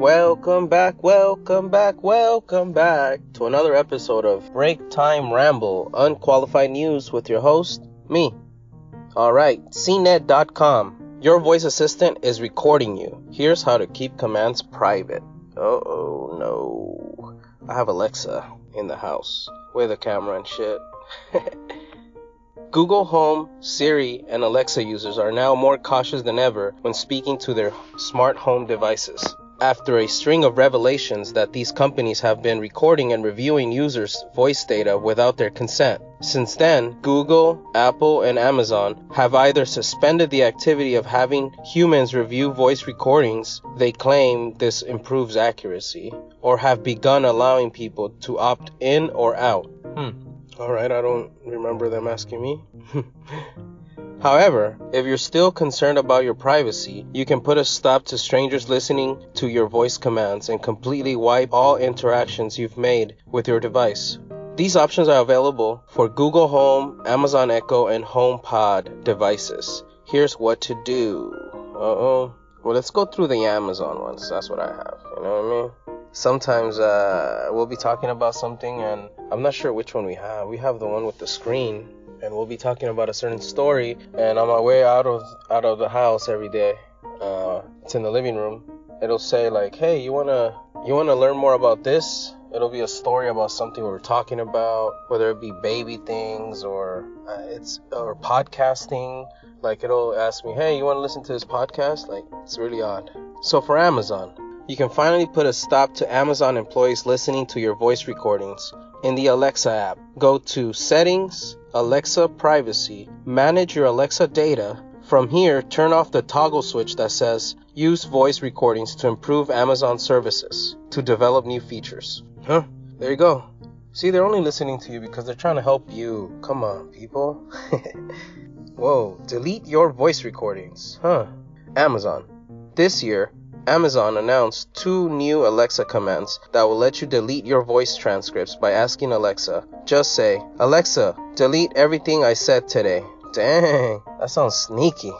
Welcome back, welcome back, welcome back to another episode of Break Time Ramble, unqualified news with your host, me. Alright, CNET.com. Your voice assistant is recording you. Here's how to keep commands private. oh, no. I have Alexa in the house with a camera and shit. Google Home, Siri, and Alexa users are now more cautious than ever when speaking to their smart home devices after a string of revelations that these companies have been recording and reviewing users' voice data without their consent. Since then, Google, Apple, and Amazon have either suspended the activity of having humans review voice recordings, they claim this improves accuracy, or have begun allowing people to opt in or out. Hmm. Alright, I don't remember them asking me. However, if you're still concerned about your privacy, you can put a stop to strangers listening to your voice commands and completely wipe all interactions you've made with your device. These options are available for Google Home, Amazon Echo, and HomePod devices. Here's what to do. Uh oh. Well, let's go through the Amazon ones. That's what I have. You know what I mean? Sometimes uh, we'll be talking about something, and I'm not sure which one we have. We have the one with the screen and we'll be talking about a certain story. And on my way out of out of the house every day, uh, it's in the living room. It'll say like, "Hey, you wanna you wanna learn more about this?" It'll be a story about something we are talking about, whether it be baby things or uh, it's or podcasting. Like it'll ask me, "Hey, you want to listen to this podcast?" Like it's really odd. So for Amazon, you can finally put a stop to Amazon employees listening to your voice recordings in the Alexa app. Go to Settings, Alexa Privacy, manage your Alexa data. From here, turn off the toggle switch that says Use voice recordings to improve Amazon services to develop new features. Huh? There you go. See, they're only listening to you because they're trying to help you. Come on, people. Whoa, delete your voice recordings. Huh? Amazon. This year, Amazon announced two new Alexa commands that will let you delete your voice transcripts by asking Alexa. Just say, Alexa, delete everything I said today. Dang, that sounds sneaky.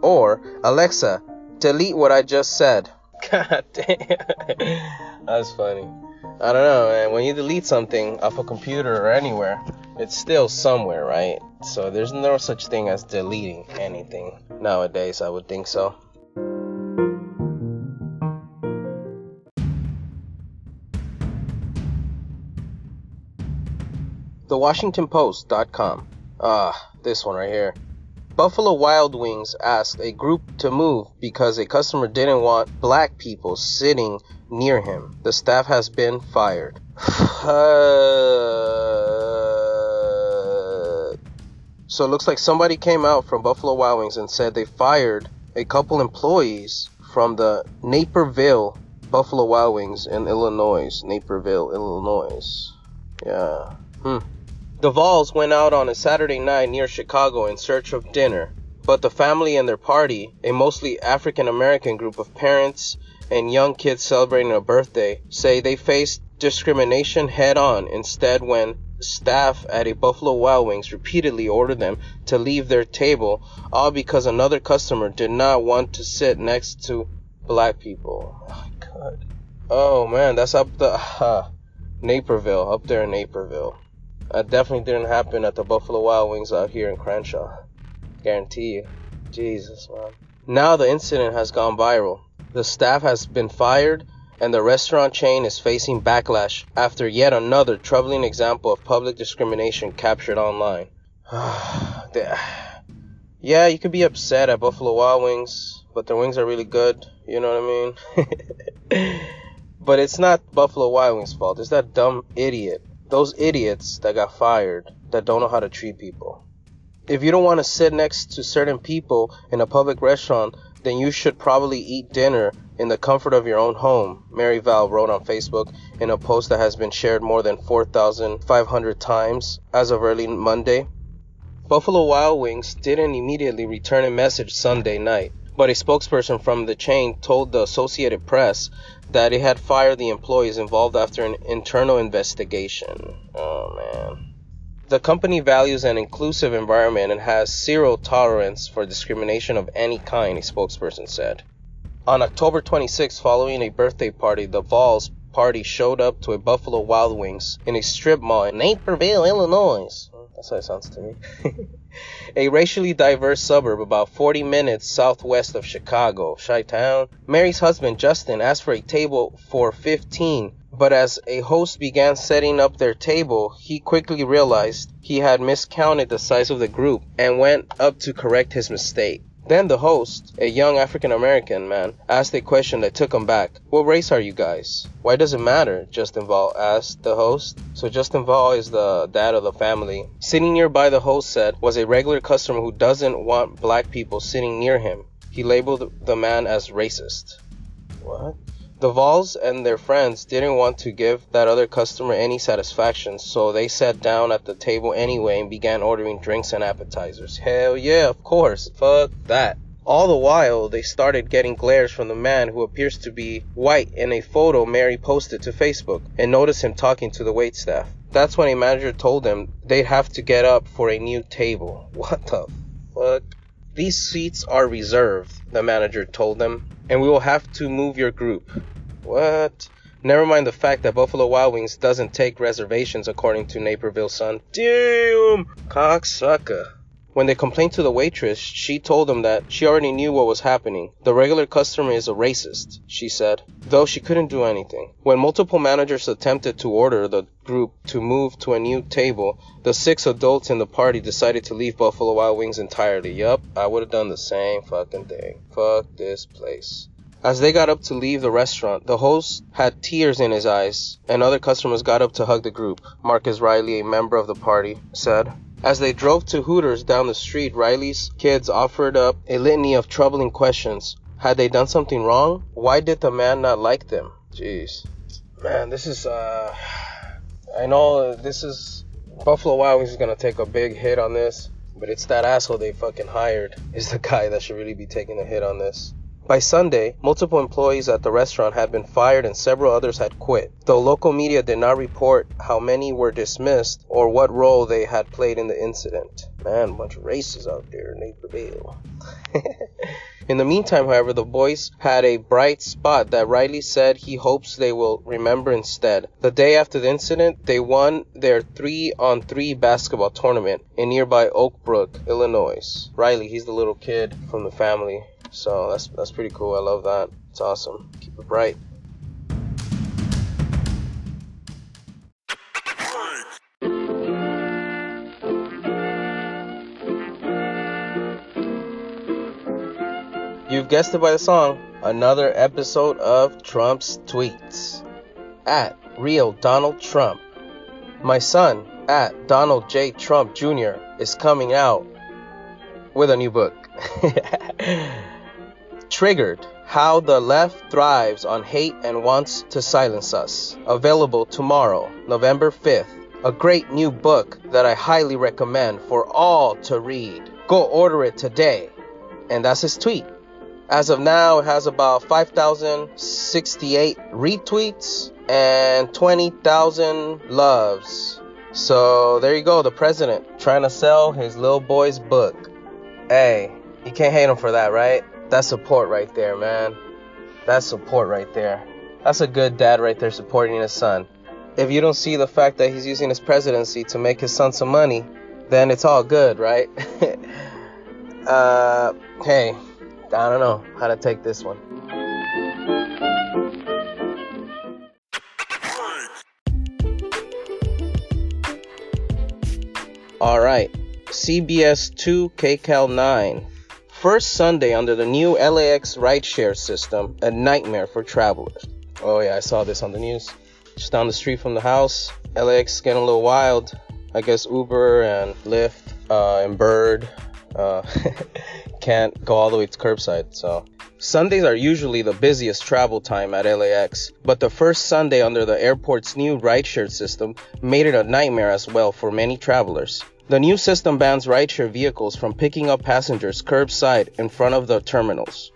Or, Alexa, delete what I just said. God damn. That's funny. I don't know, man. When you delete something off a computer or anywhere, it's still somewhere, right? So there's no such thing as deleting anything nowadays, I would think so. TheWashingtonPost.com. Ah, this one right here. Buffalo Wild Wings asked a group to move because a customer didn't want black people sitting near him. The staff has been fired. so it looks like somebody came out from Buffalo Wild Wings and said they fired a couple employees from the Naperville Buffalo Wild Wings in Illinois. Naperville, Illinois. Yeah. Hmm. The Vahls went out on a Saturday night near Chicago in search of dinner, but the family and their party, a mostly African American group of parents and young kids celebrating a birthday, say they faced discrimination head on instead when staff at a Buffalo Wild Wings repeatedly ordered them to leave their table, all because another customer did not want to sit next to black people. Oh, God. Oh man, that's up the uh, Naperville, up there in Naperville. That definitely didn't happen at the Buffalo Wild Wings out here in Crenshaw. Guarantee you. Jesus, man. Now the incident has gone viral. The staff has been fired and the restaurant chain is facing backlash after yet another troubling example of public discrimination captured online. yeah, you could be upset at Buffalo Wild Wings, but their wings are really good. You know what I mean? but it's not Buffalo Wild Wings' fault. It's that dumb idiot those idiots that got fired that don't know how to treat people. If you don't want to sit next to certain people in a public restaurant, then you should probably eat dinner in the comfort of your own home, Mary Vahl wrote on Facebook in a post that has been shared more than 4,500 times as of early Monday. Buffalo Wild Wings didn't immediately return a message Sunday night, but a spokesperson from the chain told the Associated Press that it had fired the employees involved after an internal investigation. Oh man. The company values an inclusive environment and has zero tolerance for discrimination of any kind, a spokesperson said. On October 26, following a birthday party, the Vahls party showed up to a Buffalo Wild Wings in a strip mall in Naperville, Illinois. That's how it sounds to me. a racially diverse suburb about 40 minutes southwest of Chicago, Chi-Town. Mary's husband, Justin, asked for a table for 15, but as a host began setting up their table, he quickly realized he had miscounted the size of the group and went up to correct his mistake. Then the host, a young African American man, asked a question that took him back. What race are you guys? Why does it matter? Justin Vahl asked the host. So Justin Vahl is the dad of the family. Sitting nearby the host said was a regular customer who doesn't want black people sitting near him. He labeled the man as racist. What? The Vahls and their friends didn't want to give that other customer any satisfaction, so they sat down at the table anyway and began ordering drinks and appetizers. Hell yeah, of course. Fuck that. All the while, they started getting glares from the man who appears to be white in a photo Mary posted to Facebook and noticed him talking to the waitstaff. That's when a manager told them they'd have to get up for a new table. What the fuck? These seats are reserved, the manager told them, and we will have to move your group. What? Never mind the fact that Buffalo Wild Wings doesn't take reservations according to Naperville Sun. Damn! Cocksucker. When they complained to the waitress, she told them that she already knew what was happening. The regular customer is a racist, she said, though she couldn't do anything. When multiple managers attempted to order the group to move to a new table, the six adults in the party decided to leave Buffalo Wild Wings entirely. Yup, I would have done the same fucking thing. Fuck this place. As they got up to leave the restaurant, the host had tears in his eyes, and other customers got up to hug the group. Marcus Riley, a member of the party, said. As they drove to Hooters down the street, Riley's kids offered up a litany of troubling questions. Had they done something wrong? Why did the man not like them? Jeez. Man, this is, uh. I know this is. Buffalo Wild Wings is gonna take a big hit on this, but it's that asshole they fucking hired is the guy that should really be taking the hit on this. By Sunday, multiple employees at the restaurant had been fired and several others had quit, though local media did not report how many were dismissed or what role they had played in the incident. Man, bunch of races out there in Naperville. in the meantime, however, the boys had a bright spot that Riley said he hopes they will remember instead. The day after the incident, they won their 3 on 3 basketball tournament in nearby Oak Brook, Illinois. Riley, he's the little kid from the family so that's that's pretty cool. I love that. It's awesome. Keep it bright. You've guessed it by the song. Another episode of Trump's tweets. At real Donald Trump. My son, at Donald J. Trump Jr., is coming out with a new book. Triggered How the Left Thrives on Hate and Wants to Silence Us. Available tomorrow, November 5th. A great new book that I highly recommend for all to read. Go order it today. And that's his tweet. As of now, it has about 5,068 retweets and 20,000 loves. So there you go, the president trying to sell his little boy's book. Hey, you can't hate him for that, right? That's support right there, man. That's support right there. That's a good dad right there supporting his son. If you don't see the fact that he's using his presidency to make his son some money, then it's all good, right? uh, hey, I don't know how to take this one. All right, CBS 2 KCAL 9 first Sunday under the new LAX rideshare system a nightmare for travelers. Oh, yeah, I saw this on the news. Just down the street from the house, LAX getting a little wild. I guess Uber and Lyft uh, and Bird uh, can't go all the way to curbside. So Sundays are usually the busiest travel time at LAX, but the first Sunday under the airport's new rideshare system made it a nightmare as well for many travelers. The new system bans rideshare vehicles from picking up passengers curbside in front of the terminals.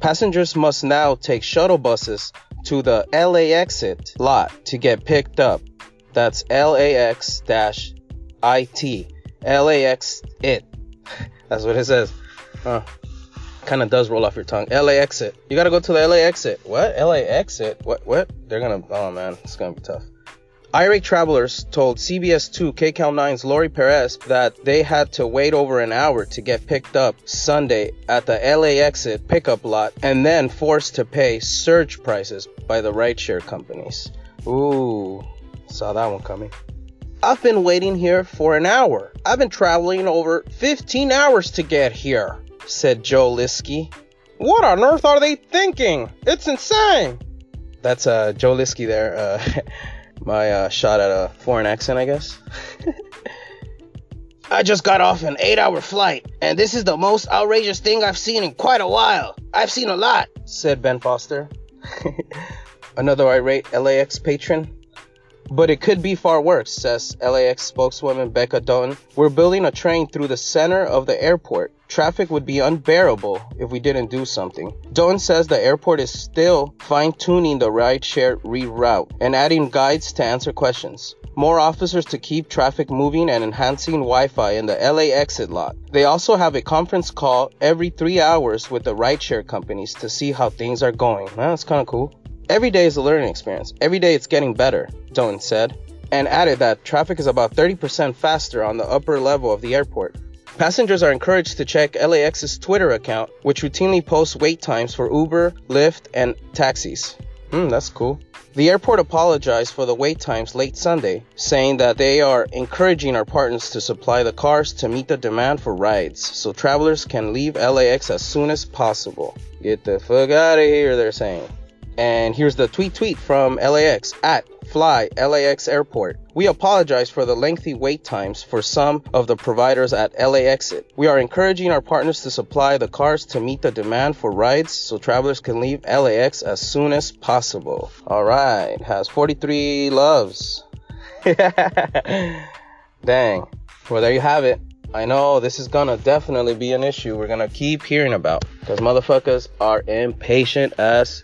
Passengers must now take shuttle buses to the LA exit lot to get picked up. That's LAX IT. LAX it. That's what it says. Huh. Kind of does roll off your tongue. LA exit. You gotta go to the LA exit. What? LA exit? What? What? They're gonna. Oh man, it's gonna be tough. Irate travelers told CBS 2 KCAL 9's Laurie Perez that they had to wait over an hour to get picked up Sunday at the LA exit pickup lot and then forced to pay surge prices by the rideshare companies. Ooh, saw that one coming. I've been waiting here for an hour. I've been traveling over 15 hours to get here, said Joe Liskey. What on earth are they thinking? It's insane. That's uh, Joe Liskey there. Uh, my uh, shot at a foreign accent, I guess. I just got off an eight hour flight, and this is the most outrageous thing I've seen in quite a while. I've seen a lot, said Ben Foster. Another irate LAX patron. But it could be far worse, says LAX spokeswoman Becca Doten. We're building a train through the center of the airport. Traffic would be unbearable if we didn't do something. Doten says the airport is still fine tuning the rideshare reroute and adding guides to answer questions. More officers to keep traffic moving and enhancing Wi Fi in the LA exit lot. They also have a conference call every three hours with the rideshare companies to see how things are going. Well, that's kind of cool. Every day is a learning experience. Every day it's getting better, Doten said, and added that traffic is about 30% faster on the upper level of the airport. Passengers are encouraged to check LAX's Twitter account, which routinely posts wait times for Uber, Lyft, and taxis. Hmm, that's cool. The airport apologized for the wait times late Sunday, saying that they are encouraging our partners to supply the cars to meet the demand for rides so travelers can leave LAX as soon as possible. Get the fuck out of here, they're saying. And here's the tweet tweet from LAX at Fly LAX Airport. We apologize for the lengthy wait times for some of the providers at LA Exit. We are encouraging our partners to supply the cars to meet the demand for rides so travelers can leave LAX as soon as possible. All right, has 43 loves. Dang. Well, there you have it. I know this is gonna definitely be an issue we're gonna keep hearing about because motherfuckers are impatient as